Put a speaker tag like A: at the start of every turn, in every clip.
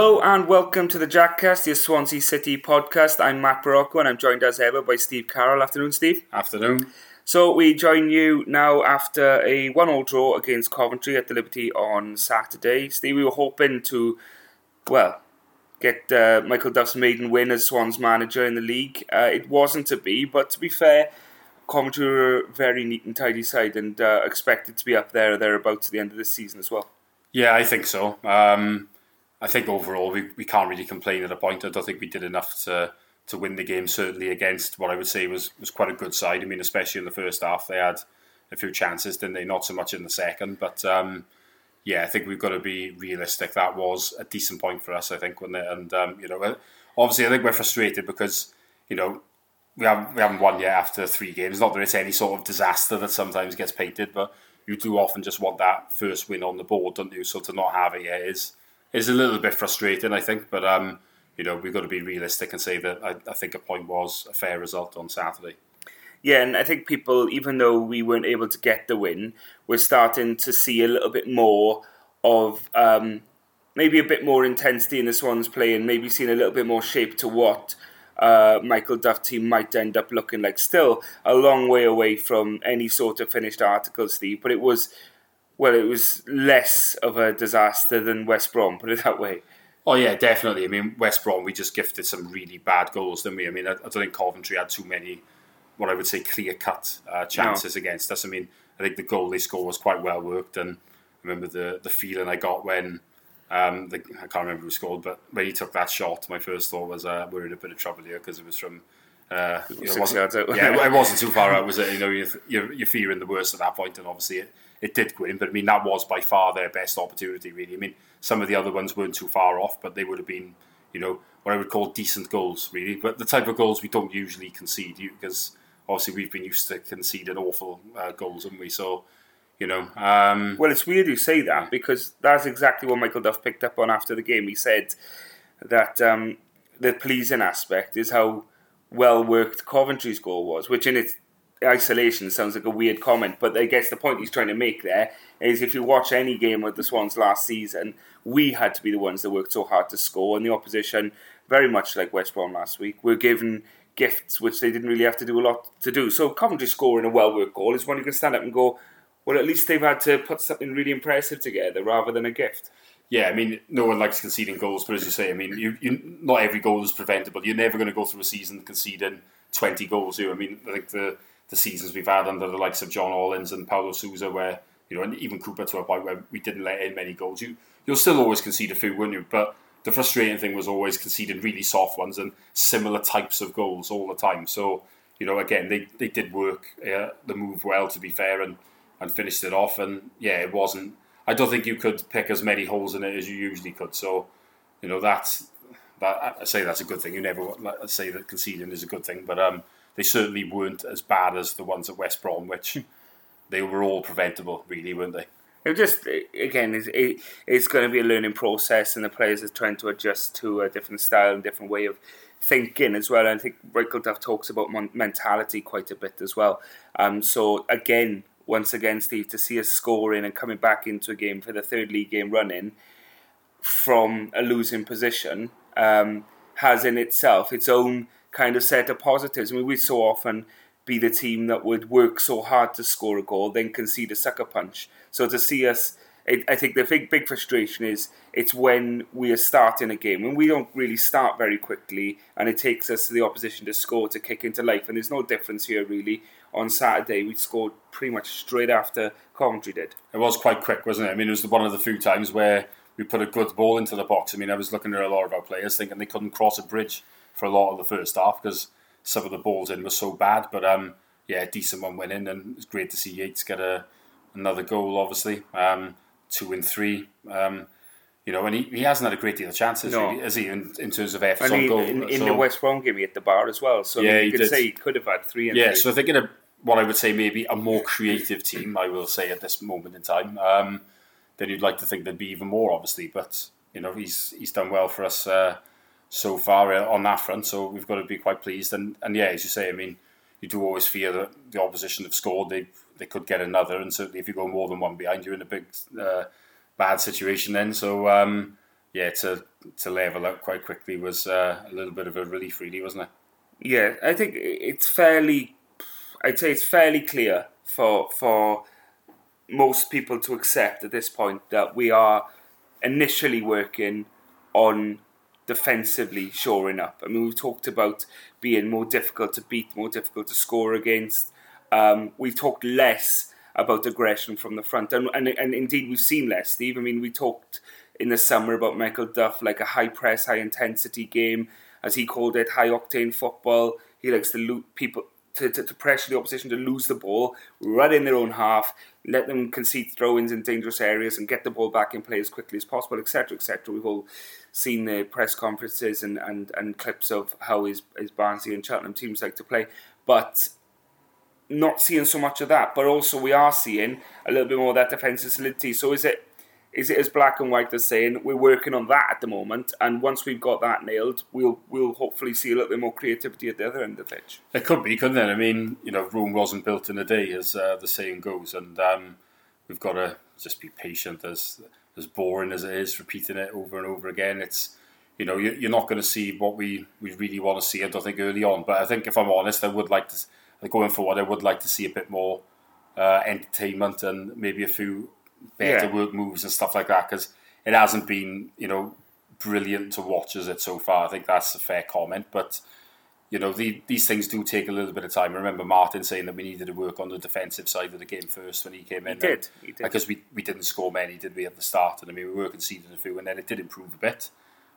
A: Hello and welcome to the Jackcast, your Swansea City podcast. I'm Matt Barocco and I'm joined as ever by Steve Carroll. Afternoon, Steve.
B: Afternoon.
A: So we join you now after a one-all draw against Coventry at the Liberty on Saturday. Steve, we were hoping to, well, get uh, Michael Duff's maiden win as Swans manager in the league. Uh, it wasn't to be, but to be fair, Coventry were a very neat and tidy side and uh, expected to be up there or thereabouts at the end of this season as well.
B: Yeah, I think so. Um, I think overall we, we can't really complain at a point. I don't think we did enough to to win the game. Certainly against what I would say was was quite a good side. I mean, especially in the first half, they had a few chances, didn't they? Not so much in the second, but um, yeah, I think we've got to be realistic. That was a decent point for us, I think, when they, and um, you know, obviously, I think we're frustrated because you know we haven't we haven't won yet after three games. Not that it's any sort of disaster that sometimes gets painted, but you do often just want that first win on the board, don't you? So to not have it yet is is a little bit frustrating, I think. But um, you know, we've got to be realistic and say that I, I think a point was a fair result on Saturday.
A: Yeah, and I think people, even though we weren't able to get the win, we're starting to see a little bit more of um, maybe a bit more intensity in the Swans play and maybe seeing a little bit more shape to what uh, Michael Duff team might end up looking like. Still a long way away from any sort of finished article, Steve, but it was, well, it was less of a disaster than West Brom, put it that way.
B: Oh yeah, definitely. I mean, West Brom, we just gifted some really bad goals, didn't we? I mean, I, I don't think Coventry had too many, what I would say, clear cut uh, chances no. against us. I mean, I think the goal they scored was quite well worked, and I remember the the feeling I got when um, the, I can't remember who scored, but when he took that shot, my first thought was uh, we're in a bit of trouble here because it was from. Uh, you know,
A: yards out.
B: yeah, it wasn't too far out. Was it? You know, you're, you're fearing the worst at that point, and obviously it, it did go in. But I mean, that was by far their best opportunity. Really, I mean, some of the other ones weren't too far off, but they would have been, you know, what I would call decent goals, really. But the type of goals we don't usually concede, because obviously we've been used to conceding awful uh, goals, haven't we? So, you know. Um,
A: well, it's weird you say that because that's exactly what Michael Duff picked up on after the game. He said that um, the pleasing aspect is how well worked Coventry's goal was, which in its isolation sounds like a weird comment, but I guess the point he's trying to make there is if you watch any game of the Swans last season, we had to be the ones that worked so hard to score, and the opposition, very much like West Brom last week, were given gifts which they didn't really have to do a lot to do. So Coventry scoring a well worked goal is one you can stand up and go, well, at least they've had to put something really impressive together rather than a gift.
B: Yeah, I mean, no one likes conceding goals, but as you say, I mean, you, you not every goal is preventable. You're never going to go through a season conceding 20 goals. You, I mean, I think the the seasons we've had under the likes of John Hollins and Paulo Sousa, where you know, and even Cooper to a point where we didn't let in many goals. You you'll still always concede a few, wouldn't you? But the frustrating thing was always conceding really soft ones and similar types of goals all the time. So you know, again, they, they did work uh, the move well to be fair and and finished it off. And yeah, it wasn't. I don't think you could pick as many holes in it as you usually could. So you know, that's that. I say that's a good thing. You never say that conceding is a good thing, but um they certainly weren't as bad as the ones at West Brom, which they were all preventable, really, weren't they?
A: It just again, it's, it, it's going to be a learning process, and the players are trying to adjust to a different style and different way of thinking as well. And I think Michael Duff talks about mentality quite a bit as well. Um, so again, once again, Steve, to see us scoring and coming back into a game for the third league game running from a losing position um, has in itself its own kind of set of positives. I mean, we so often be the team that would work so hard to score a goal, then concede a sucker punch. So to see us, it, I think the big big frustration is it's when we are starting a game and we don't really start very quickly, and it takes us to the opposition to score to kick into life. And there's no difference here really. On Saturday, we scored pretty much straight after Coventry did.
B: It was quite quick, wasn't it? I mean, it was one of the few times where we put a good ball into the box. I mean, I was looking at a lot of our players thinking they couldn't cross a bridge for a lot of the first half because some of the balls in were so bad. But um, yeah, decent one went in, and it's great to see Yates get a another goal. Obviously, um, two and three. Um, you know, and he, he hasn't had a great deal of chances, no. really, has he, in, in terms of efforts on goal?
A: In, in the West Brom game, he hit the bar as well. So yeah, you could did. say he could have had three. And
B: yeah,
A: three.
B: so I think in a what I would say maybe a more creative team, I will say at this moment in time, um, then you'd like to think there'd be even more, obviously. But you know, he's he's done well for us. Uh, so far uh, on that front. So we've got to be quite pleased. And, and yeah, as you say, I mean, you do always fear that the opposition have scored. They they could get another, and certainly if you go more than one behind, you're in a big uh, bad situation then. So um, yeah, to to level up quite quickly was uh, a little bit of a relief, really, wasn't it?
A: Yeah, I think it's fairly, I'd say it's fairly clear for for most people to accept at this point that we are initially working on defensively shoring up. I mean, we've talked about being more difficult to beat, more difficult to score against. Um, we've talked less about aggression from the front, and, and and indeed we've seen less. Steve, I mean, we talked in the summer about Michael Duff like a high press, high intensity game, as he called it, high octane football. He likes to loot people to, to, to, pressure the opposition to lose the ball, run in their own half, let them concede throw-ins in dangerous areas, and get the ball back in play as quickly as possible, etc., etc. We've all seen the press conferences and, and, and clips of how his, his Barnsley and Cheltenham teams like to play, but not seeing so much of that. But also we are seeing a little bit more of that defensive solidity. So is it is it as black and white as saying we're working on that at the moment, and once we've got that nailed, we'll we'll hopefully see a little bit more creativity at the other end of the pitch.
B: It could be, couldn't it? I mean, you know, Rome wasn't built in a day, as uh, the saying goes, and um, we've got to just be patient. As as boring as it is, repeating it over and over again, it's you know you're not going to see what we, we really want to see. I don't think early on, but I think if I'm honest, I would like to going forward. I would like to see a bit more uh, entertainment and maybe a few better yeah. work moves and stuff like that because it hasn't been you know brilliant to watch as it so far. I think that's a fair comment, but you know the, these things do take a little bit of time. I remember Martin saying that we needed to work on the defensive side of the game first when he came in.
A: He did, he did.
B: because we, we didn't score many, did we at the start? And I mean we were conceding a few, and then it did improve a bit,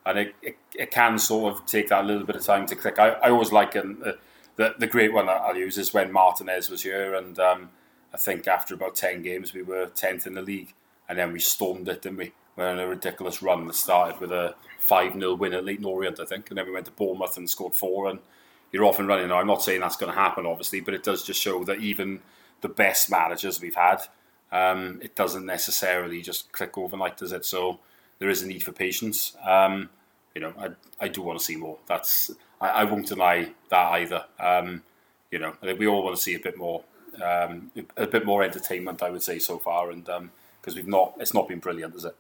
B: and it, it, it can sort of take that little bit of time to click. I, I always like um, uh, the the great one I'll use is when Martinez was here and. Um, I think after about 10 games, we were 10th in the league. And then we stormed it, didn't we? We were on a ridiculous run that started with a 5 0 win at Leyton Orient, I think. And then we went to Bournemouth and scored four. And you're off and running. Now, I'm not saying that's going to happen, obviously, but it does just show that even the best managers we've had, um, it doesn't necessarily just click overnight, does it? So there is a need for patience. Um, you know, I, I do want to see more. That's I, I won't deny that either. Um, you know, I think we all want to see a bit more um, a bit more entertainment, I would say, so far, and because um, we've not, it's not been brilliant, is it?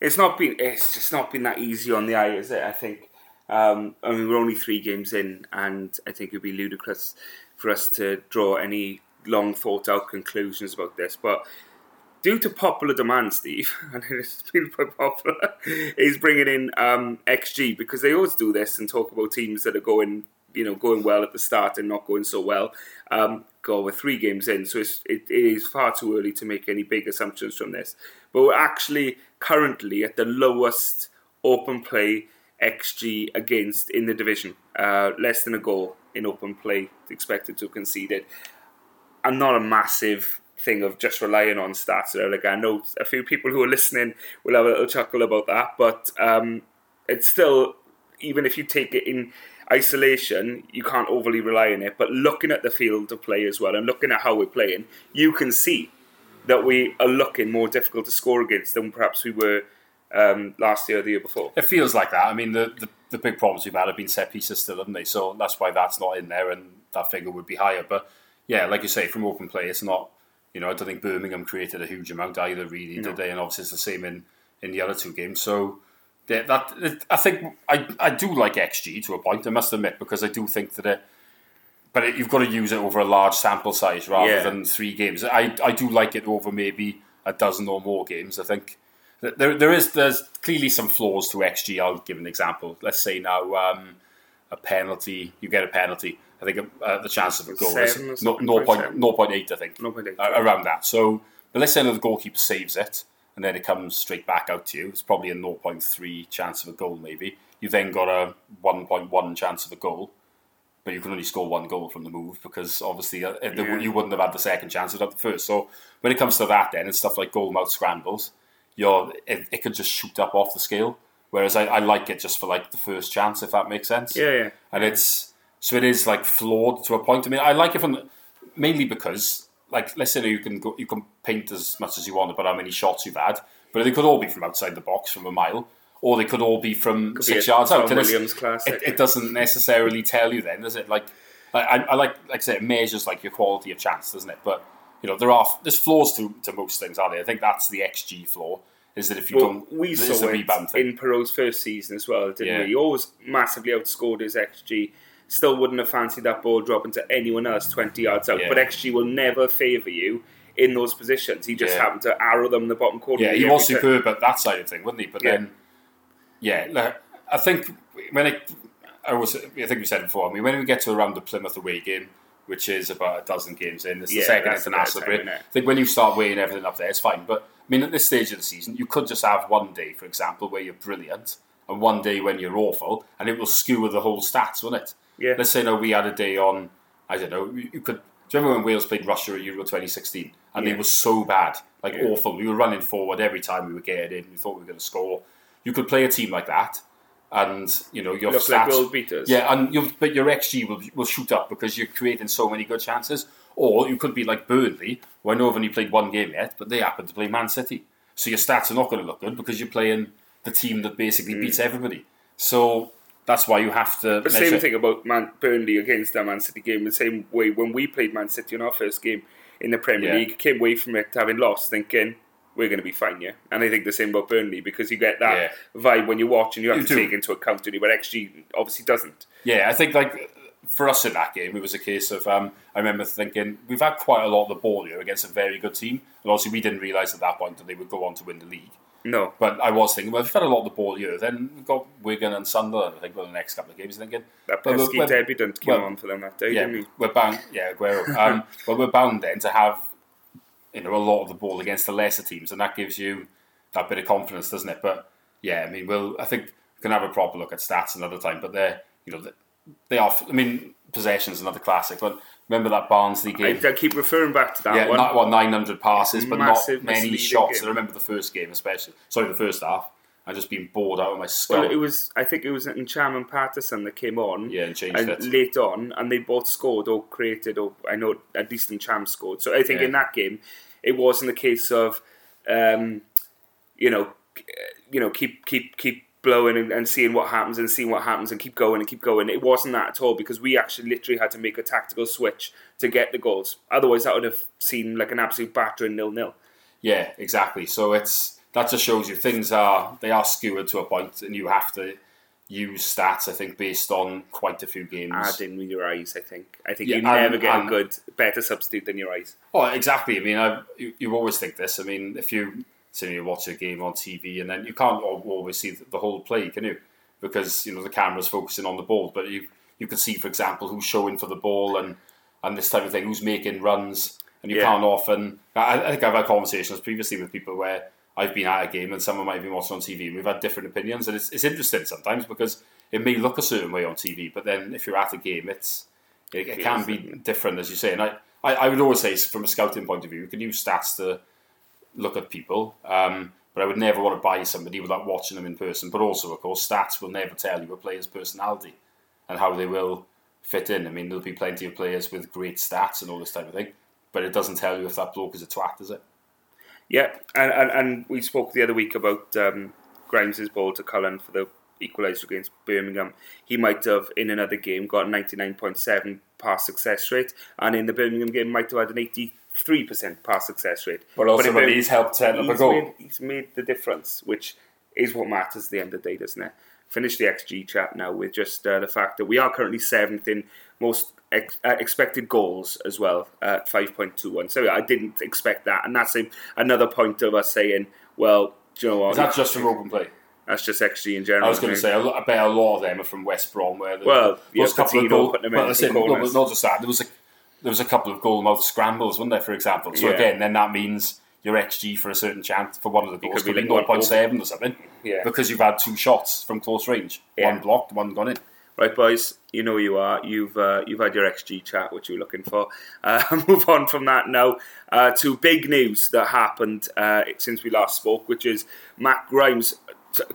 A: It's not been. It's just not been that easy on the eye, is it? I think. Um, I mean, we're only three games in, and I think it'd be ludicrous for us to draw any long thought out conclusions about this. But due to popular demand, Steve, and it's been quite popular, is bringing in um, XG because they always do this and talk about teams that are going you know going well at the start and not going so well. Um, go three games in, so it, it is far too early to make any big assumptions from this. But we're actually currently at the lowest open play xG against in the division, uh, less than a goal in open play expected to concede it. And not a massive thing of just relying on stats. Like I know a few people who are listening will have a little chuckle about that, but um, it's still even if you take it in isolation, you can't overly rely on it. But looking at the field of play as well and looking at how we're playing, you can see that we are looking more difficult to score against than perhaps we were um, last year or the year before.
B: It feels like that. I mean, the, the, the big problems we've had have been set pieces still, haven't they? So that's why that's not in there and that figure would be higher. But yeah, like you say, from open play, it's not, you know, I don't think Birmingham created a huge amount either, really, no. did they? And obviously it's the same in, in the other two games. So yeah, that I think I, I do like XG to a point. I must admit because I do think that it, but it, you've got to use it over a large sample size rather yeah. than three games. I, I do like it over maybe a dozen or more games. I think there there is there's clearly some flaws to XG. I'll give an example. Let's say now um, a penalty, you get a penalty. I think uh, the chance of a goal Seven is 0.8, I think, 0.8, uh, around that. So, but let's say the goalkeeper saves it and then it comes straight back out to you. It's probably a 0.3 chance of a goal, maybe. You've then got a 1.1 chance of a goal, but you can only score one goal from the move because obviously uh, yeah. you wouldn't have had the second chance without the first. So when it comes to that, then it's stuff like goal mouth scrambles. You're, it, it could just shoot up off the scale. Whereas I, I like it just for like the first chance, if that makes sense.
A: Yeah, yeah.
B: And it's so it is like flawed to a point. I mean, I like it from mainly because like let's say you can go, you can paint as much as you want about how many shots you've had, but they could all be from outside the box from a mile, or they could all be from could six be yards out.
A: Williams classic.
B: It, it, doesn't necessarily tell you then, does it? Like, I, I like like I say, it measures like your quality of chance, doesn't it? But you know there are there's flaws to, to most things, aren't there? I think that's the xG flaw. is that if you don't,
A: we saw it in Piroe's first season as well, didn't
B: Yeah.
A: we? He always massively outscored his XG. Still wouldn't have fancied that ball dropping to anyone else 20 yards out.
B: Yeah.
A: But XG will never favour you in those positions. He just
B: Yeah.
A: happened to arrow them in the bottom corner.
B: Yeah, he was superb at that side of thing, wasn't he? But
A: Yeah.
B: then, yeah, like, I think when it, I was, I think we said before. I mean, when we get to around the Plymouth away game, which is about a dozen games in, it's the
A: Yeah,
B: second international break. I think when you start weighing everything up there, it's fine. But I mean, at this stage of the season, you could just have one day, for example, where you're brilliant, and one day when you're awful, and it will skew the whole stats, won't it?
A: Yeah.
B: Let's say now we had a day on, I don't know, you could. Do you remember when Wales played Russia at Euro 2016 and
A: Yeah.
B: they were so bad, like
A: Yeah.
B: awful? We were running forward every time we were getting in. We thought we were going to score. You could play a team like that, and you know your
A: Look
B: stats.
A: like.
B: Yeah, and you but your XG will, will shoot up because you're creating so many good chances. Or you could be like Burnley, who I know have only played one game yet, but they happen to play Man City. So your stats are not going to look good because you're playing the team that basically beats everybody. So that's why you have to.
A: The same thing about Man- Burnley against that Man City game. The same way when we played Man City in our first game in the Premier
B: Yeah.
A: League, came away from it having lost, thinking we're going to be fine, yeah. And I think the same about Burnley because you get that vibe when you watch and you have
B: You
A: to
B: do.
A: take into account, you? But XG obviously doesn't.
B: Yeah, I think like for us in that game, it was a case of um, I remember thinking we've had quite a lot of the ball here against a very good team, and obviously we didn't realise at that point that they would go on to win the league.
A: No,
B: But I was thinking, well, if we've had a lot of the ball here, then we've got Wigan and Sunderland. I think for the next couple of games, thinking
A: that pesky
B: well,
A: debutant came
B: well,
A: on for them that day,
B: yeah,
A: didn't he?
B: we're bound. Yeah, Aguero. Um, well, we're bound then to have you know a lot of the ball against the lesser teams, and that gives you that bit of confidence, doesn't it? But yeah, I mean, we'll. I think we can have a proper look at stats another time. But they're you know they, they are. I mean, possessions another classic. But remember that Barnsley game?
A: I, I keep referring back to that
B: yeah,
A: one.
B: what nine hundred passes, but
A: Massive
B: not many shots.
A: game.
B: I remember the first game, especially. Sorry, the first half. I just been bored out of my skull.
A: well, it was. I think it was Ntcham and Paterson that came on.
B: yeah, and changed
A: and
B: it.
A: late on, and they both scored or created, or I know at least Ntcham scored. So I think
B: Yeah.
A: in that game, it wasn't a case of, um, you know, you know, keep keep keep blowing and, and seeing what happens and seeing what happens and keep going and keep going. It wasn't that at all because we actually literally had to make a tactical switch to get the goals. Otherwise, that would have seemed like an absolute battering nil nil.
B: Yeah, exactly. So it's that just shows you things are they are skewered to a point, and you have to use stats. I think based on quite a few games.
A: Add in with your eyes. I think. I think
B: Yeah,
A: you never get
B: and-
A: a good better substitute than your eyes.
B: Oh, exactly. I mean, I, you, you always think this. I mean, if you say you watch a game on TV and then you can't always see the, the whole play, can you? Because you know the camera's focusing on the ball, but you you can see, for example, who's showing for the ball and and this type of thing, who's making runs, and you
A: Yeah.
B: can't often. I, I think I've had conversations previously with people where I've been at a game and someone might have been watching on TV, and we've had different opinions, and it's, it's interesting sometimes because it may look a certain way on TV, but then if you're at a game, it's it, it can be different, as you say. And I, I, I would always say, from a scouting point of view, you can use stats to look at people, um, but I would never want to buy somebody without watching them in person. But also, of course, stats will never tell you a player's personality and how they will fit in. I mean, there'll be plenty of players with great stats and all this type of thing, but it doesn't tell you if that bloke is a twat, does it?
A: Yeah, and, and, and we spoke the other week about um, Grimes' ball to Cullen for the equaliser against Birmingham. He might have, in another game, got a 99.7 pass success rate, and in the Birmingham game, might have had an 83% pass success rate.
B: But also, when he's helped set up a goal.
A: Made, he's made the difference, which is what matters at the end of the day, doesn't it? Finish the XG chat now with just uh, the fact that we are currently seventh in most ex- uh, expected goals as well at 5.21. So yeah, I didn't expect that, and that's a, another point of us saying, well, do you know what?
B: Is that just from open play?
A: that's just XG in general.
B: I was going to say, a I bet a lot of them are from West Brom, where the,
A: Well,
B: the, those
A: yeah,
B: couple of
A: Patino
B: goal,
A: putting them
B: well,
A: in
B: I said,
A: from
B: no, but not just that. There was a there was a couple of goal mouth scrambles, wasn't there? For example, so
A: Yeah.
B: again, then that means your XG for a certain chance for one of the goals
A: could be like
B: 0.7 or something.
A: Yeah.
B: because you've had two shots from close range,
A: Yeah.
B: one blocked, one gone in.
A: Right, boys, you know who you are. You've uh, you've had your XG chat, which you're looking for. Uh, move on from that now uh, to big news that happened uh, since we last spoke, which is Matt Grimes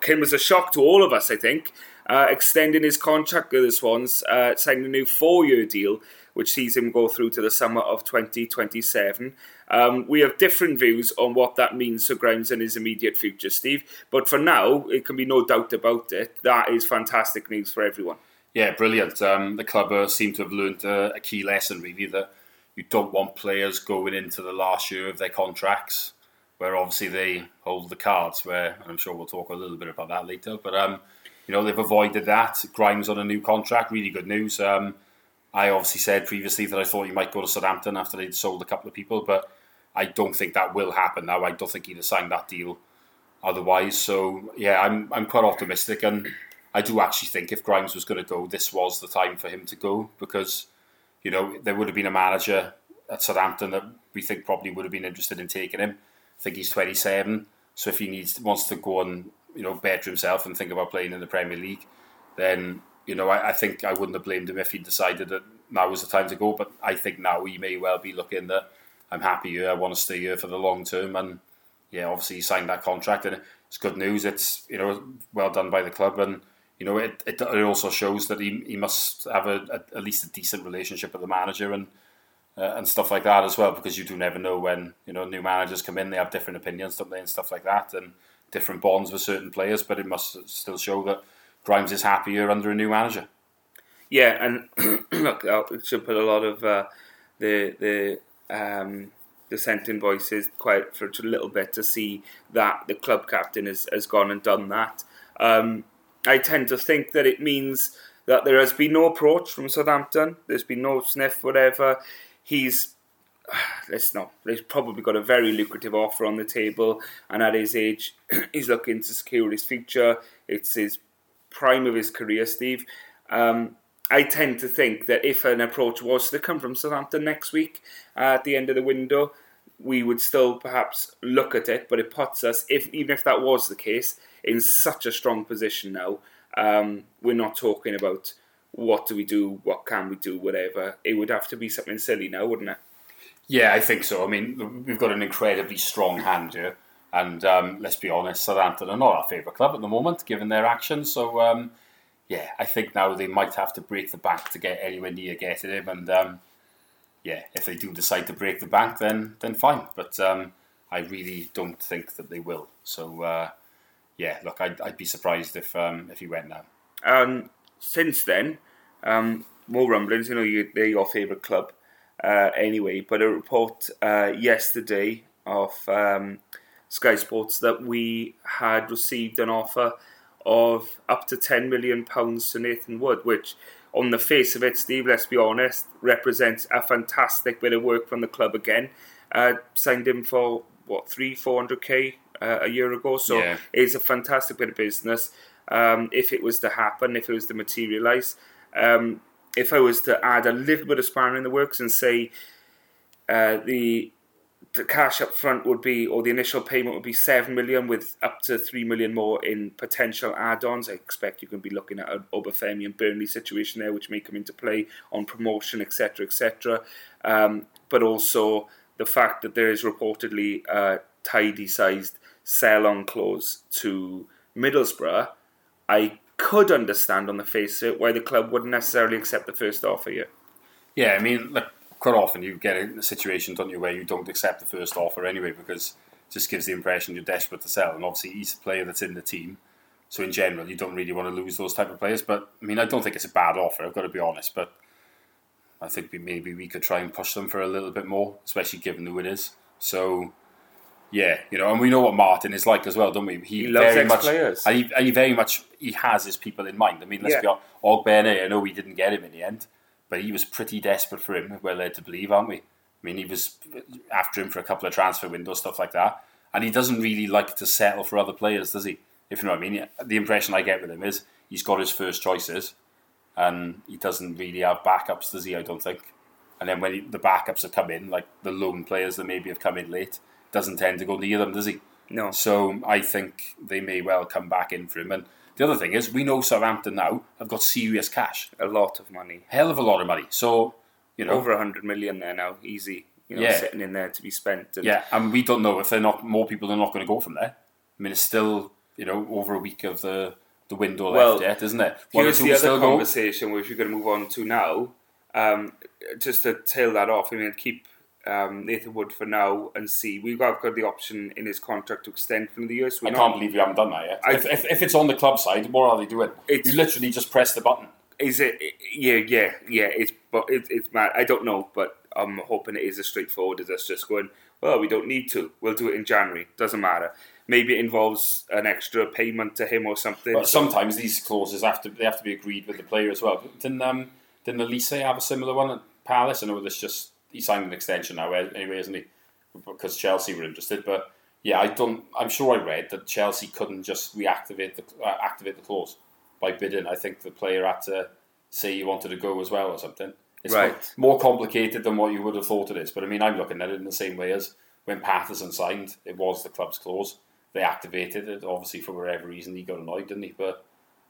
A: came as a shock to all of us, I think, uh, extending his contract with the Swans, uh, signing a new four-year deal, which sees him go through to the summer of 2027. Um, we have different views on what that means for Grimes and his immediate future, Steve. But for now, it can be no doubt about it. That is fantastic news for everyone.
B: Yeah, brilliant. Um, the club uh, seem to have learned uh, a key lesson, really, that you don't want players going into the last year of their contracts where obviously they hold the cards. Where I'm sure we'll talk a little bit about that later. But um, you know they've avoided that. Grimes on a new contract, really good news. Um, I obviously said previously that I thought he might go to Southampton after they'd sold a couple of people, but I don't think that will happen now. I don't think he'd have signed that deal otherwise. So yeah, I'm I'm quite optimistic, and I do actually think if Grimes was going to go, this was the time for him to go because you know there would have been a manager at Southampton that we think probably would have been interested in taking him. I think he's 27, so if he needs wants to go and you know better himself and think about playing in the Premier League, then you know, I, I, think I wouldn't have blamed him if he decided that now was the time to go. But I think now he may well be looking that I'm happy here. I want to stay here for the long term. And yeah, obviously he signed that contract, and it's good news. It's you know well done by the club, and you know it, it, it also shows that he, he must have a, a, at least a decent relationship with the manager and. Uh, and stuff like that as well, because you do never know when you know new managers come in. They have different opinions, don't they, and stuff like that, and different bonds with certain players. But it must still show that Grimes is happier under a new manager.
A: Yeah, and look, it should put a lot of uh, the the um, dissenting voices quiet for a little bit to see that the club captain has, has gone and done that. Um, I tend to think that it means that there has been no approach from Southampton. There's been no sniff, whatever. He's let's not. He's probably got a very lucrative offer on the table, and at his age, he's looking to secure his future. It's his prime of his career, Steve. Um, I tend to think that if an approach was to come from Southampton next week uh, at the end of the window, we would still perhaps look at it. But it puts us, if even if that was the case, in such a strong position now. Um, we're not talking about what do we do, what can we do, whatever. It would have to be something silly now, wouldn't it?
B: Yeah, I think so. I mean, we've got an incredibly strong hand here. And um, let's be honest, Southampton are not our favourite club at the moment, given their actions. So, um, yeah, I think now they might have to break the bank to get anywhere near getting him. And um, yeah, if they do decide to break the bank, then then fine. But um, I really don't think that they will. So, uh, yeah, look, I'd, I'd, be surprised if um, if he went now.
A: Um, since then, more rumblings. You know, you, they're your favourite club uh, anyway. But a report uh, yesterday of Sky Sports that we had received an offer of up to £10 million to Nathan Wood, which, on the face of it, Steve, let's be honest, represents a fantastic bit of work from the club again. Uh, signed him for, what, three, 400k uh, a year ago. So yeah. it's a fantastic bit of business. Um, if it was to happen, if it was to materialise, um, if I was to add a little bit of spanner in the works and say uh, the the cash up front would be, or the initial payment would be seven million, with up to three million more in potential add-ons. I expect you can be looking at an Obafemi and Burnley situation there, which may come into play on promotion, etc., etc. Um, but also the fact that there is reportedly a tidy-sized sell-on clause to Middlesbrough, I could understand on the face of it why the club wouldn't necessarily accept the first offer here.
B: Yeah, I mean, look, quite often you get a situation, don't you, where you don't accept the first offer anyway because it just gives the impression you're desperate to sell. And obviously, he's a player that's in the team. So in general, you don't really want to lose those type of players. But I mean, I don't think it's a bad offer. I've got to be honest. But I think maybe we could try and push them for a little bit more, especially given who it is. So yeah, you know, and we know what Martin is like as well, don't we?
A: He, he loves very much, players,
B: and he, and he, very much he has his people in mind. I mean, let's yeah. be honest. Ogbene, I know we didn't get him in the end, but he was pretty desperate for him. We're led to believe, aren't we? I mean, he was after him for a couple of transfer windows, stuff like that. And he doesn't really like to settle for other players, does he? If you know what I mean. The impression I get with him is he's got his first choices, and he doesn't really have backups, does he? I don't think. And then when he, the backups have come in, like the lone players that maybe have come in late, doesn't tend to go near them, does he?
A: No.
B: So I think they may well come back in for him. And the other thing is, we know Southampton now have got serious cash.
A: A lot of money.
B: Hell of a lot of money. So, you know.
A: Over 100 million there now, easy. You know, yeah. sitting in there to be spent.
B: And yeah, and we don't know if they're not, more people are not going to go from there. I mean, it's still, you know, over a week of the, the window well, left yet, isn't it?
A: here's the other conversation go? which we're going to move on to now. Um, just to tail that off, I mean, keep um, Nathan Wood for now and see. We've got, got the option in his contract to extend from the year. So
B: I can't believe you haven't done that yet. I, if, if, if, it's on the club side, what are they doing? It? You literally just press the button.
A: Is it? Yeah, yeah, yeah. It's but it, it's mad. I don't know, but I'm hoping it is as straightforward as us just going. well, we don't need to. We'll do it in January. Doesn't matter. Maybe it involves an extra payment to him or something.
B: But sometimes these clauses have to they have to be agreed with the player as well. Didn't um didn't Olise have a similar one at Palace? I know this just he signed an extension now anyway, isn't he? Because Chelsea were interested, but yeah, I don't. I'm sure I read that Chelsea couldn't just reactivate the uh, activate the clause by bidding. I think the player had to say he wanted to go as well or something. It's
A: right.
B: more complicated than what you would have thought it is. But I mean, I'm looking at it in the same way as when Paterson signed. It was the club's clause. They activated it. Obviously, for whatever reason, he got annoyed, didn't he? But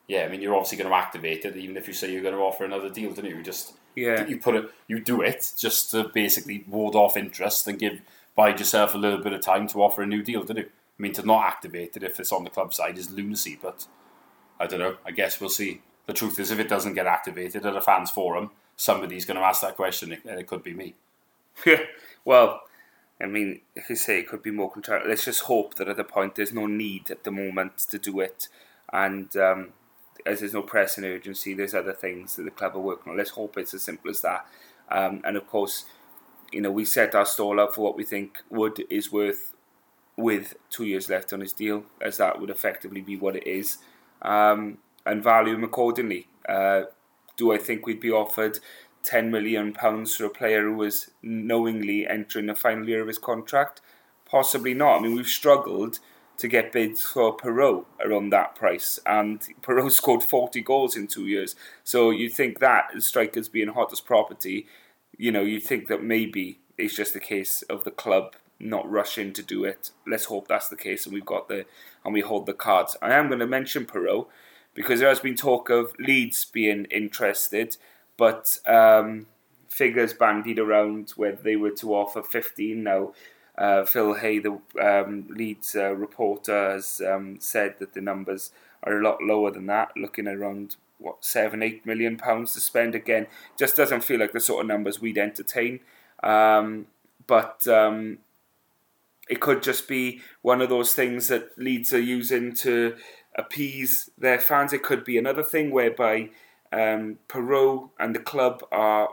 B: yeah, I mean, you're obviously going to activate it, even if you say you're going to offer another deal, don't you? You just
A: yeah,
B: you put it, you do it just to basically ward off interest and give bide yourself a little bit of time to offer a new deal, don't you? I mean, to not activate it if it's on the club side is lunacy, but I don't know. I guess we'll see. The truth is, if it doesn't get activated at a fans forum, somebody's going to ask that question, and it could be me.
A: Yeah. well, I mean, if you say it could be more control, let's just hope that at the point there's no need at the moment to do it, and um, as there's no pressing urgency, there's other things that the club are working on. Let's hope it's as simple as that. Um, and of course, you know, we set our stall up for what we think Wood is worth with two years left on his deal, as that would effectively be what it is, um, and value him accordingly. Uh, do I think we'd be offered ten million pounds for a player who was knowingly entering the final year of his contract? Possibly not. I mean, we've struggled to get bids for Piroe around that price, and Piroe scored forty goals in two years. So you think that strikers being hottest property, you know, you think that maybe it's just a case of the club not rushing to do it. Let's hope that's the case, and we've got the and we hold the cards. I am going to mention Piroe because there has been talk of Leeds being interested, but um, figures bandied around whether they were to offer 15 now. Uh, Phil Hay, the um, Leeds uh, reporter, has um, said that the numbers are a lot lower than that, looking around what seven, eight million pounds to spend. Again, just doesn't feel like the sort of numbers we'd entertain. Um, but um, it could just be one of those things that Leeds are using to appease their fans. It could be another thing whereby um, Piroe and the club are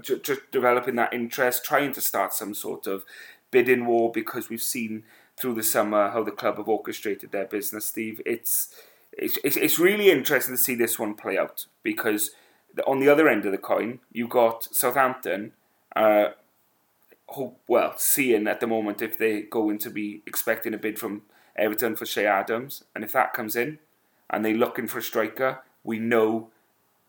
A: just developing that interest, trying to start some sort of bidding war because we've seen through the summer how the club have orchestrated their business. Steve, it's it's it's really interesting to see this one play out because on the other end of the coin, you got Southampton. Uh, well, seeing at the moment if they're going to be expecting a bid from Everton for Che Adams, and if that comes in, and they're looking for a striker, we know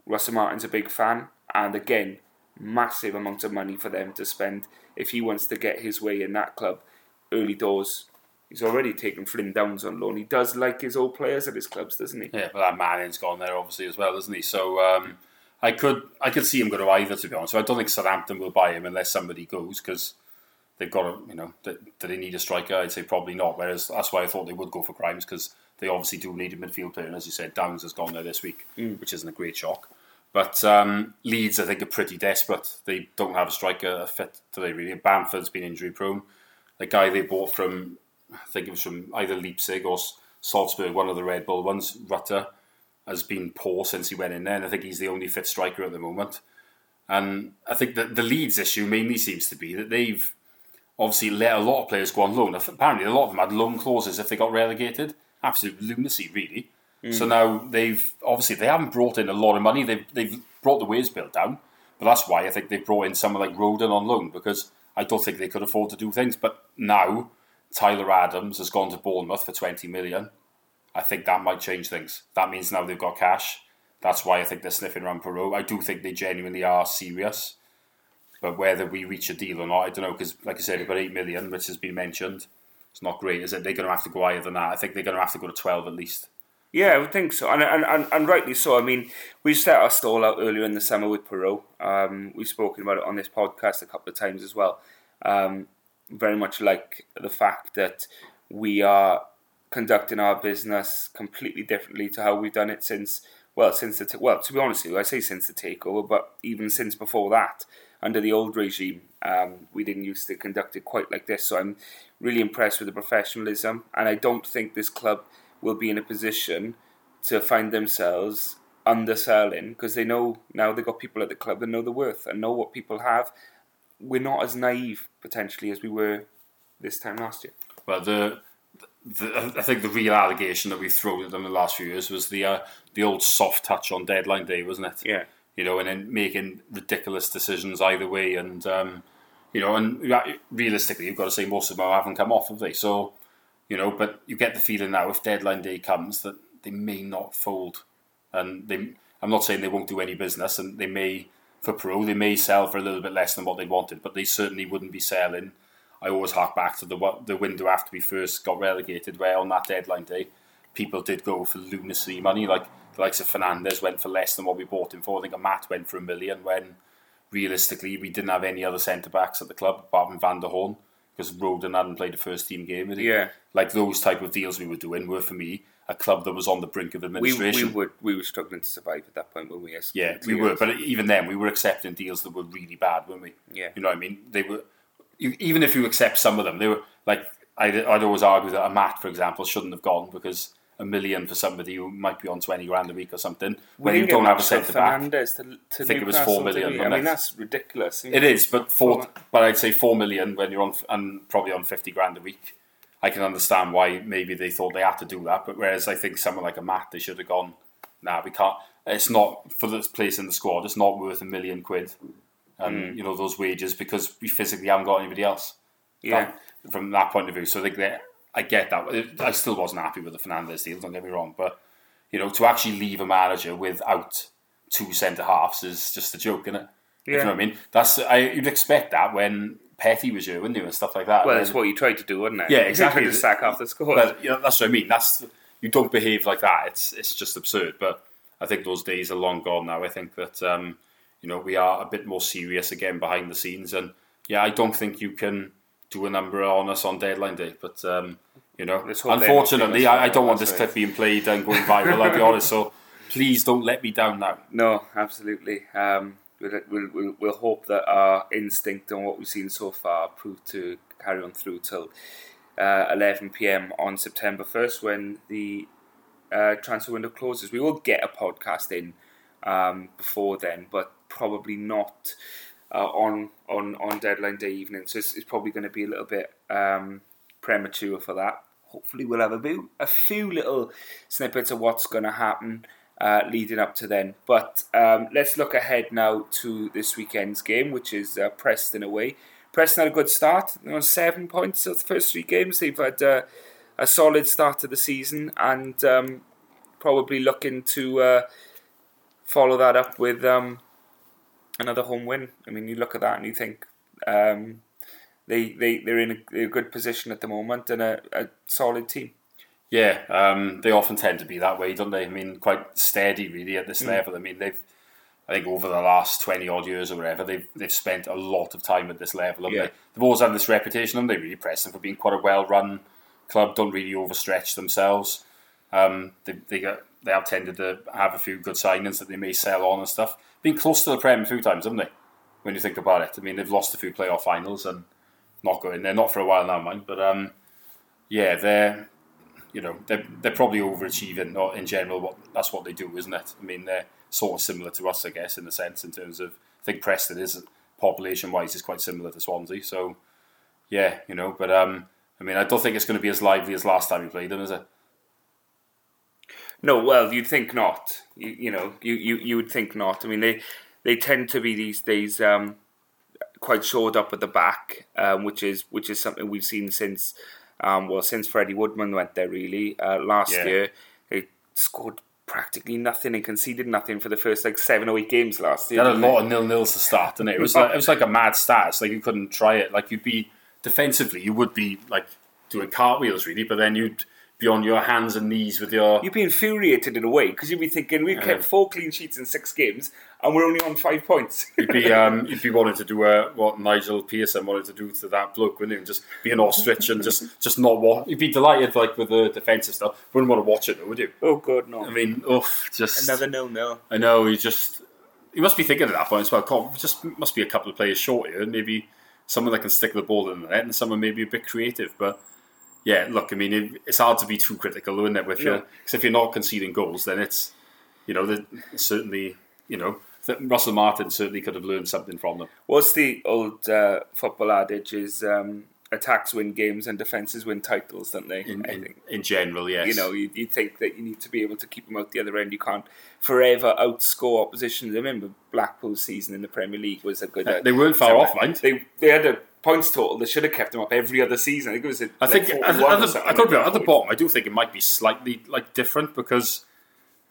A: Russell Martin's a big fan, and again, massive amount of money for them to spend if he wants to get his way in that club early doors. He's already taken Flynn Downes on loan. He does like his old players at his clubs, doesn't he?
B: Yeah, but that Manning's gone there obviously as well, doesn't he? So um, I could I could see him go to either to be honest. So I don't think Southampton will buy him unless somebody goes because they've got a you know do they need a striker? I'd say probably not. Whereas that's why I thought they would go for Grimes because they obviously do need a midfield player. And as you said, Downes has gone there this week, mm. which isn't a great shock. But um, Leeds, I think, are pretty desperate. They don't have a striker fit today, really. Bamford's been injury prone. The guy they bought from, I think it was from either Leipzig or Salzburg, one of the Red Bull ones, Rutter, has been poor since he went in there. And I think he's the only fit striker at the moment. And I think that the Leeds issue mainly seems to be that they've obviously let a lot of players go on loan. Apparently, a lot of them had loan clauses if they got relegated. Absolute lunacy, really. Mm. So now they've obviously they haven't brought in a lot of money. They've they've brought the wage bill down, but that's why I think they've brought in someone like Rodon on loan because I don't think they could afford to do things. But now Tyler Adams has gone to Bournemouth for twenty million. I think that might change things. That means now they've got cash. That's why I think they're sniffing around Piroe. I do think they genuinely are serious. But whether we reach a deal or not, I don't know. Because, like I said, got 8 million, which has been mentioned. It's not great, is it? They're going to have to go higher than that. I think they're going to have to go to 12 at least.
A: Yeah, I would think so. And, and, and, and rightly so. I mean, we set our stall out earlier in the summer with Piroe. Um, we've spoken about it on this podcast a couple of times as well. Um, very much like the fact that we are conducting our business completely differently to how we've done it since well since the t- well to be honest with you I say since the takeover but even since before that under the old regime, um, we didn't used to conduct it quite like this. So I'm really impressed with the professionalism, and I don't think this club will be in a position to find themselves underselling because they know now they've got people at the club that know the worth and know what people have. We're not as naive potentially as we were this time last year.
B: Well, the, the I think the real allegation that we've thrown at them in the last few years was the uh, the old soft touch on deadline day, wasn't it?
A: Yeah.
B: You know, and then making ridiculous decisions either way, and um, you know, and realistically, you've got to say most of them haven't come off, have they? So, you know, but you get the feeling now if deadline day comes that they may not fold, and they. I'm not saying they won't do any business, and they may for Piroe they may sell for a little bit less than what they wanted, but they certainly wouldn't be selling. I always hark back to the the window after we first got relegated, where on that deadline day, people did go for lunacy money. Like the likes of Fernandez went for less than what we bought him for. I think a Matt went for a million when realistically we didn't have any other centre backs at the club apart from Van der Hoorn because Rodon hadn't played a first team game.
A: Yeah,
B: like those type of deals we were doing were for me a club that was on the brink of administration.
A: We, we were we were struggling to survive at that point when we
B: yes, yeah we were, but even then we were accepting deals that were really bad, weren't we?
A: Yeah,
B: you know what I mean. They were even if you accept some of them, they were like I'd, I'd always argue that a Matt, for example, shouldn't have gone because a million for somebody who might be on twenty grand a week or something.
A: We when you don't have a centre back, to, to I think
B: it was four million.
A: I mean, that's ridiculous.
B: It is, but four, but I'd say four million when you're on and probably on fifty grand a week. I can understand why maybe they thought they had to do that, but whereas I think someone like a Matt, they should have gone. Nah, we can't. It's not for this place in the squad. It's not worth a million quid, and mm. you know those wages because we physically haven't got anybody else.
A: Yeah,
B: that, from that point of view, so I think that I get that. I still wasn't happy with the Fernandez deal. Don't get me wrong, but you know to actually leave a manager without two centre halves is just a joke, isn't it? Yeah. You know what I mean? That's I, you'd expect that when Petty was you, wouldn't you, and stuff like that.
A: Well, that's what you tried to do, wouldn't it?
B: Yeah, exactly.
A: to sack off the.
B: But, you know, that's what I mean. That's you don't behave like that. It's it's just absurd. But I think those days are long gone now. I think that um, you know we are a bit more serious again behind the scenes, and yeah, I don't think you can do a number on us on deadline day. But um, you know, unfortunately, I, I, don't want this clip being played and going viral. I'll be honest. So please don't let me down now.
A: No, absolutely. Um, we'll, we'll, we'll hope that our instinct and what we've seen so far prove to carry on through till uh, 11 pm on September 1st when the uh, transfer window closes. We will get a podcast in um, before then, but probably not uh, on on on deadline day evening. So it's, it's probably going to be a little bit um, premature for that. Hopefully, we'll have a, bit, a few little snippets of what's going to happen uh, leading up to then. But um, let's look ahead now to this weekend's game, which is uh, Preston away. Preston had a good start. On seven points of the first three games. They've had uh, a solid start to the season and um, probably looking to uh, follow that up with um, another home win. I mean, you look at that and you think um, they, they, they're in a, a, good position at the moment and a, a solid team.
B: Yeah, um, they often tend to be that way, don't they? I mean, quite steady really at this mm. level. I mean, they've, I think over the last twenty odd years or whatever, they've they've spent a lot of time at this level. Yeah. They? They've always had this reputation, and they really Preston for being quite a well run club. Don't really overstretch themselves. Um, they they got they have tended to have a few good signings that they may sell on and stuff. Been close to the Prem a few times, haven't they? When you think about it, I mean, they've lost a few playoff finals and not going there, not for a while now, mind. But um, yeah, they're you know they're, they're probably overachieving or in general what that's what they do isn't it? I mean they're sort of similar to us I guess in a sense in terms of I think Preston is population wise is quite similar to Swansea. So yeah you know but um I mean I don't think it's going to be as lively as last time we played them is it
A: no well you'd think not you, you know you, you you would think not I mean they they tend to be these days um quite shored up at the back um, which is which is something we've seen since um, well, since Freddie Woodman went there, really uh, last yeah. year, they scored practically nothing and conceded nothing for the first like seven or eight games last year.
B: They had a lot of nil nils to start, and it? it was like, it was like a mad stats. Like you couldn't try it. Like you'd be defensively, you would be like doing cartwheels really, but then you'd be on your hands and knees with your.
A: You'd be infuriated in a way because you'd be thinking we've kept four clean sheets in six games and we're only on five points.
B: you'd be um, you'd be wanting to do uh, what Nigel Pearson wanted to do to that bloke, wouldn't you? Just be an ostrich and just just not watch. You'd be delighted like with the defensive stuff. Wouldn't want to watch it though, would you?
A: Oh god, no.
B: I mean, oh, just
A: another no no.
B: I know you just you must be thinking at that point as well. God, just must be a couple of players short here. Maybe someone that can stick the ball in the net and someone maybe a bit creative, but yeah, look, I mean, it, it's hard to be too critical, isn't it? With yeah. because if you're not conceding goals, then it's you know certainly you know Russell Martin certainly could have learned something from them.
A: What's the old uh, football adage? Is um, attacks win games and defenses win titles, don't they?
B: In,
A: I
B: in,
A: think.
B: in general, yes.
A: You know, you, you think that you need to be able to keep them out the other end. You can't forever outscore opposition. I remember Blackpool's season in the Premier League was a good.
B: Uh, they weren't far off, mind.
A: They they had a points total. They should have kept them up every other season. I think it was. A,
B: I
A: like
B: think at, the- at the, I could be at the bottom. I do think it might be slightly like different because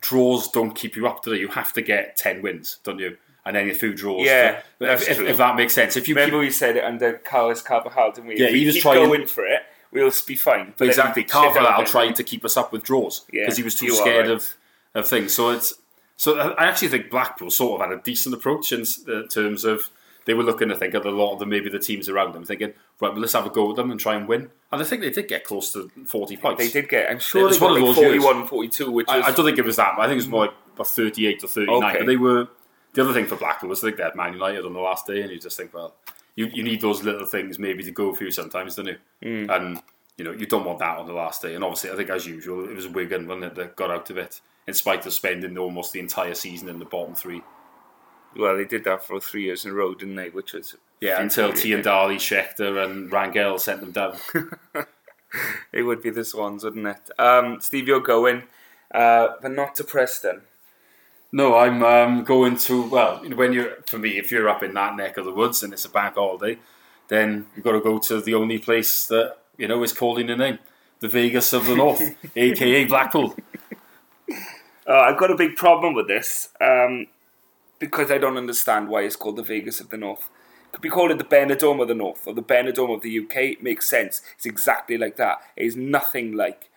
B: draws don't keep you up to it. You have to get ten wins, don't you? And then a few draws.
A: Yeah,
B: if,
A: that's
B: if,
A: true.
B: if that makes sense. If you
A: Remember
B: keep,
A: we said it under Carlos Carvalhal, didn't we?
B: Yeah,
A: if we
B: was
A: keep
B: trying-
A: going for it. We'll be fine. But
B: exactly,
A: shit out
B: Carvalhal
A: of
B: tried to keep us up with draws
A: Yeah,
B: because he was too scared
A: right.
B: of, of things. So it's so I actually think Blackpool sort of had a decent approach in uh, terms of they were looking to think at a lot of the maybe the teams around them, thinking right, well, let's have a go with them and try and win. And I think they did get close to forty points.
A: They did get. I'm sure It was
B: one of
A: like
B: those years.
A: 41, 42, which
B: I, I don't think it was that. I think it was more like about 38 or 39.
A: Okay.
B: But they were. The other thing for Blackpool was think they had Man United on the last day, and you just think, well, you, you need those little things maybe to go for you sometimes, don't you?
A: Hmm.
B: And you know you don't want that on the last day. And obviously, I think as usual, it was Wigan wasn't it, that got out of it, in spite of spending almost the entire season in the bottom three.
A: well, they did that for three years in a row, didn't they? Which was
B: Yeah, until
A: infuriating.
B: Tiendalli, Shechter, and Rangel sent them down.
A: It would be the Swans, wouldn't it? Um, Steve, you're going, uh, but not to Preston.
B: No, I'm um, going to well. you know, When you're for me, if you're up in that neck of the woods and it's a bank holiday, then you've got to go to the only place that you know is calling your name, the Vegas of the North, aka Blackpool.
A: Uh, I've got a big problem with this um, because I don't understand why it's called the Vegas of the North. Could be called it the Benidorm of the North or the Benidorm of the UK. It makes sense. It's exactly like that. It is nothing like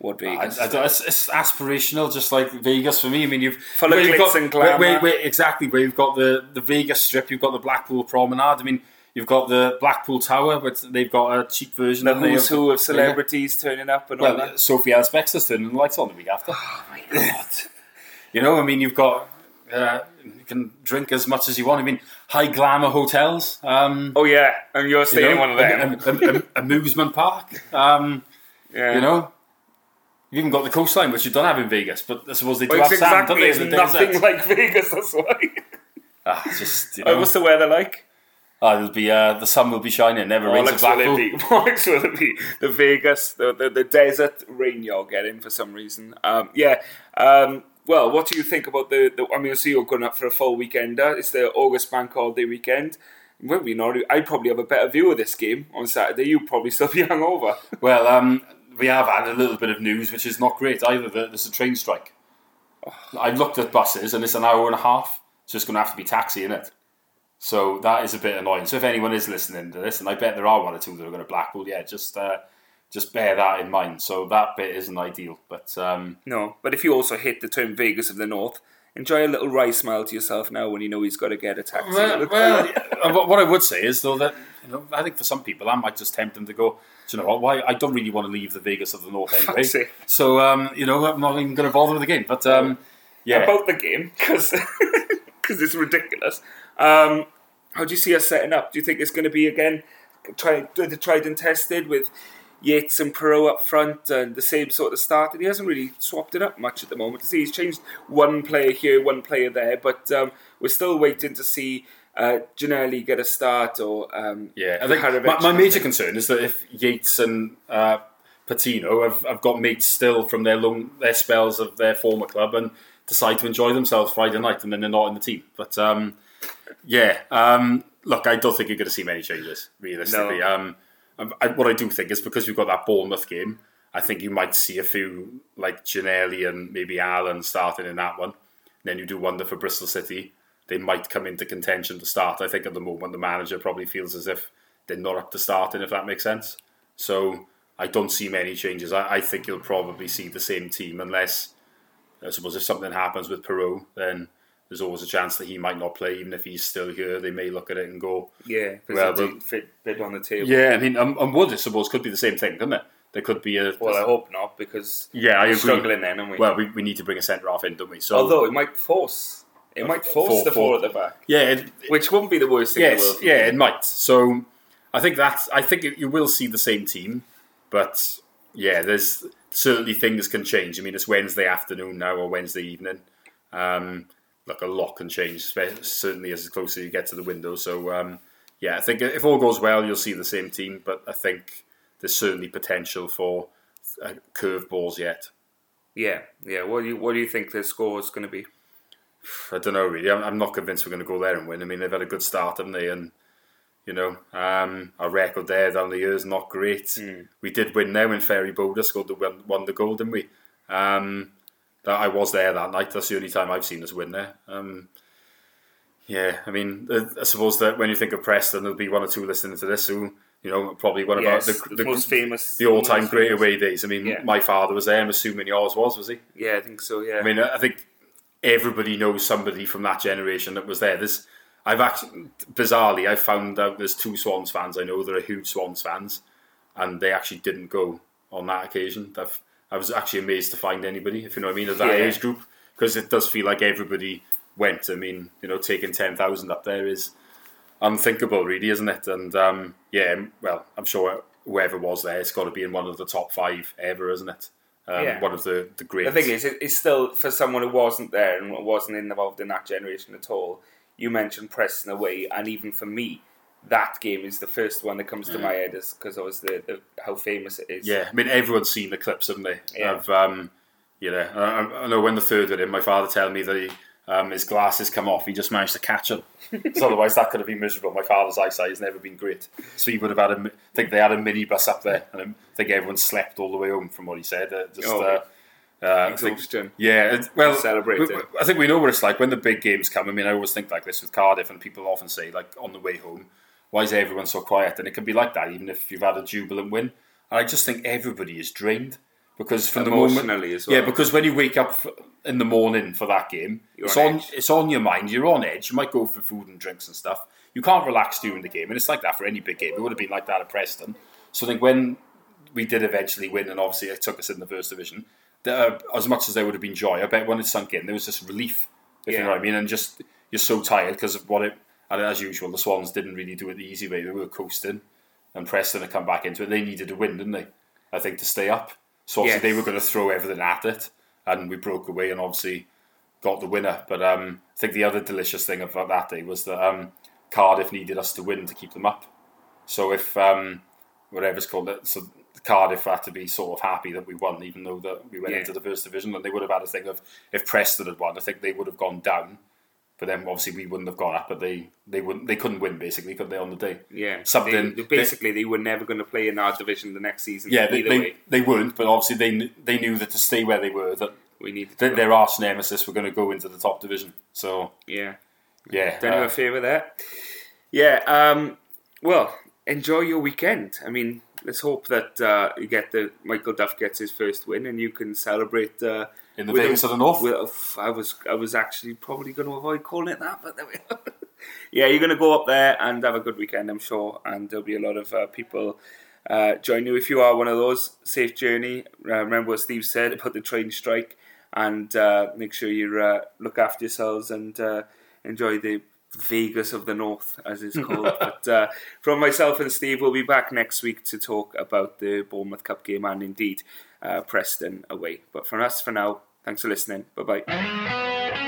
A: what
B: I,
A: Vegas.
B: I don't- it's, it's aspirational, just like Vegas for me. I mean, you've
A: Full of glitz
B: got,
A: and glamour.
B: where- where- exactly where you've got the, the Vegas Strip, you've got the Blackpool Promenade. I mean, you've got the Blackpool Tower, but they've got a cheap version.
A: the who's who of
B: yeah.
A: celebrities turning up and all
B: Well,
A: that.
B: Sophie Ellis-Bextor's turning the lights on the week after.
A: Oh my god!
B: You know, I mean, you've got uh, you can drink as much as you want. I mean, high glamour hotels. Um,
A: oh yeah, and you're
B: you
A: staying in one of them.
B: a- a- a- amusement park. Um,
A: yeah.
B: you know, you've even got the coastline, which you don't have in Vegas. But I suppose they do
A: Well,
B: have sand, don't
A: exactly.
B: they?
A: It's nothing
B: desert?
A: like Vegas. That's why.
B: Ah, just you
A: Oh,
B: know,
A: what's the weather like?
B: ah, there'll be uh, the sun will be shining. Never rains in
A: Bollocks will it be? Bollocks will it be? The Vegas, the, the, the desert rain you're getting for some reason. Um, yeah. Um, well, what do you think about the, the? I mean, I see you're going up for a full weekender. It's the August Bank Holiday weekend. Well, we not. I probably have a better view of this game on Saturday. You probably still be hungover.
B: Well, um, we have had a little bit of news, which is not great either. that There's a train strike. I looked at buses, and it's an hour and a half. So it's going to have to be taxi in it. So that is a bit annoying. So if anyone is listening to this, and I bet there are one or two that are going to Blackpool, yeah, just uh, just bear that in mind. So that bit isn't ideal, but um,
A: No, but if you also hit the term Vegas of the North, enjoy a little wry smile to yourself now when you know he's got to get a taxi.
B: well, well what what I would say is though that you know, I think for some people I might just tempt them to go. Do you know what? Why I don't really want to leave the Vegas of the North anyway. So um, you know, I'm not even going to bother with the game. But um, yeah,
A: about the game because because it's ridiculous. Um, how do you see us setting up? Do you think it's going to be again the tried and tested with Yates and Piroe up front and the same sort of start? And he hasn't really swapped it up much at the moment. See, he's changed one player here, one player there, but um, we're still waiting to see uh, Ginnelly get a start or um,
B: Yeah, I think my, my major concern is that if Yates and uh, Patino have, have got mates still from their long their spells of their former club and decide to enjoy themselves Friday night and then they're not in the team. But um, yeah, um, look, I don't think you're going to see many changes realistically.
A: No.
B: Um, I, what I do think is because we've got that Bournemouth game, I think you might see a few like Ginnelly and maybe Allen starting in that one. Then you do wonder for Bristol City. They might come into contention to start. I think at the moment the manager probably feels as if they're not up to starting, if that makes sense. So I don't see many changes. I, I think you'll probably see the same team unless, I suppose, if something happens with Piroe, then there's always a chance that he might not play, even if he's still here. They may look at it and go,
A: Yeah,
B: Well,
A: big fit bid on the table.
B: yeah, I mean, and, and Wood, I suppose, could be the same thing, couldn't it? There could be a.
A: Well, I hope not because
B: yeah, I agree.
A: struggling then, aren't we?
B: Well, we, we need to bring a centre half in, don't we? So,
A: Although it might force, it might force
B: four-
A: the
B: four.
A: four at the back,
B: yeah, it,
A: which wouldn't be the worst thing in the
B: yes,
A: world.
B: yeah, it might. So, I think that's. I think it, you will see the same team, but yeah, there's certainly things can change. I mean, it's Wednesday afternoon now or Wednesday evening. Um, look, a lot can change, certainly as closer you get to the window. So, um, yeah, I think if all goes well, you'll see the same team. But I think there's certainly potential for uh, curveballs yet.
A: Yeah, yeah. What do you what do you think the score is going to be?
B: I don't know really. I'm, I'm not convinced we're going to go there and win. I mean, they've had a good start, haven't they? And you know, um, our record there down the years not great.
A: Mm.
B: We did win there when Ferrie Bodde scored the won, won the goal, didn't we? Um, I was there that night. That's the only time I've seen us win there. Um, yeah, I mean, uh, I suppose that when you think of Preston, there'll be one or two listening to this who, you know, probably one
A: yes,
B: of our,
A: the, the, most famous,
B: the all-time great away days. I mean,
A: Yeah.
B: my father was there. I'm assuming yours was, was he?
A: Yeah, I think so. Yeah,
B: I mean, I think everybody knows somebody from that generation that was there. There's, I've actually, bizarrely, I found out there's two Swans fans I know that are huge Swans fans, and they actually didn't go on that occasion. I've, I was actually amazed to find anybody, if you know what I mean, of that
A: Yeah.
B: age group, because it does feel like everybody went. I mean, you know, taking 10,000 up there is unthinkable, really, isn't it? And um, yeah, well, I'm sure whoever was there, it's got to be in one of the top five ever, isn't it? Um,
A: Yeah.
B: One of the, the great.
A: the thing is, it, it's still for someone who wasn't there and wasn't involved in that generation at all. You mentioned Preston away, and even for me, that game is the first one that comes to my head, because of the, the how famous it is.
B: Yeah, I mean everyone's seen the clips, haven't they?
A: Yeah.
B: Of um, you know, I, I know when the third were in, my father told me that he, um, his glasses come off. He just managed to catch them. so otherwise, that could have been miserable. My father's eyesight has never been great, so he would have had a. I think they had a minibus up there, and I think everyone slept all the way home. From what he said, uh, just.
A: Oh,
B: uh, uh, I think- yeah, well,
A: Celebrate.
B: I think we know what it's like when the big games come. I mean, I always think like this with Cardiff, and people often say, like, on the way home, why is everyone so quiet? And it can be like that, even if you've had a jubilant win. And I just think everybody is drained because from the moment,
A: as well.
B: yeah, because when you wake up in the morning for that game,
A: You're
B: it's
A: on
B: on, it's on your mind. You're on edge. You might go for food and drinks and stuff. You can't relax during the game, and it's like that for any big game. It would have been like that at Preston. So I think when we did eventually win, and obviously it took us in the first division. There, uh, as much as there would have been joy, I bet when it sunk in, there was just relief. If you know what I mean, and just you're so tired because of what it. And as usual, the Swans didn't really do it the easy way. They were coasting, and Preston had come back into it. They needed a win, didn't they? I think to stay up. So obviously
A: Yes.
B: they were going to throw everything at it, and we broke away and obviously got the winner. But um, I think the other delicious thing about that day was that um, Cardiff needed us to win to keep them up. So if um, whatever's called it, so Cardiff had to be sort of happy that we won, even though that we went
A: Yeah.
B: into the first division, and they would have had a thing of if Preston had won, I think they would have gone down. But then obviously we wouldn't have gone up, but they they wouldn't they couldn't win basically, could they on the day?
A: Yeah,
B: Something-
A: They, they- basically, they were never going to play in our division the next season.
B: Yeah, they, they, they weren't, but obviously they they knew that to stay where they were, that
A: we needed.
B: th-
A: To
B: their arch nemesis were going to go into the top division. So
A: yeah,
B: yeah,
A: done you
B: uh,
A: a favour there. Yeah. Um, well, enjoy your weekend. I mean, let's hope that uh, you get the Michael Duff gets his first win, and you can celebrate. Uh,
B: in the Vegas of the North.
A: I was I was actually probably going to avoid calling it that, but there we are. yeah, you're going to go up there and have a good weekend, I'm sure, and there'll be a lot of uh, people uh, join you. If you are one of those, safe journey. Uh, remember what Steve said about the train strike, and uh, make sure you uh, look after yourselves and uh, enjoy the Vegas of the North, as it's called. but uh, from myself and Steve, we'll be back next week to talk about the Bournemouth Cup game and indeed uh, Preston away. But from us for now, thanks for listening. Bye bye.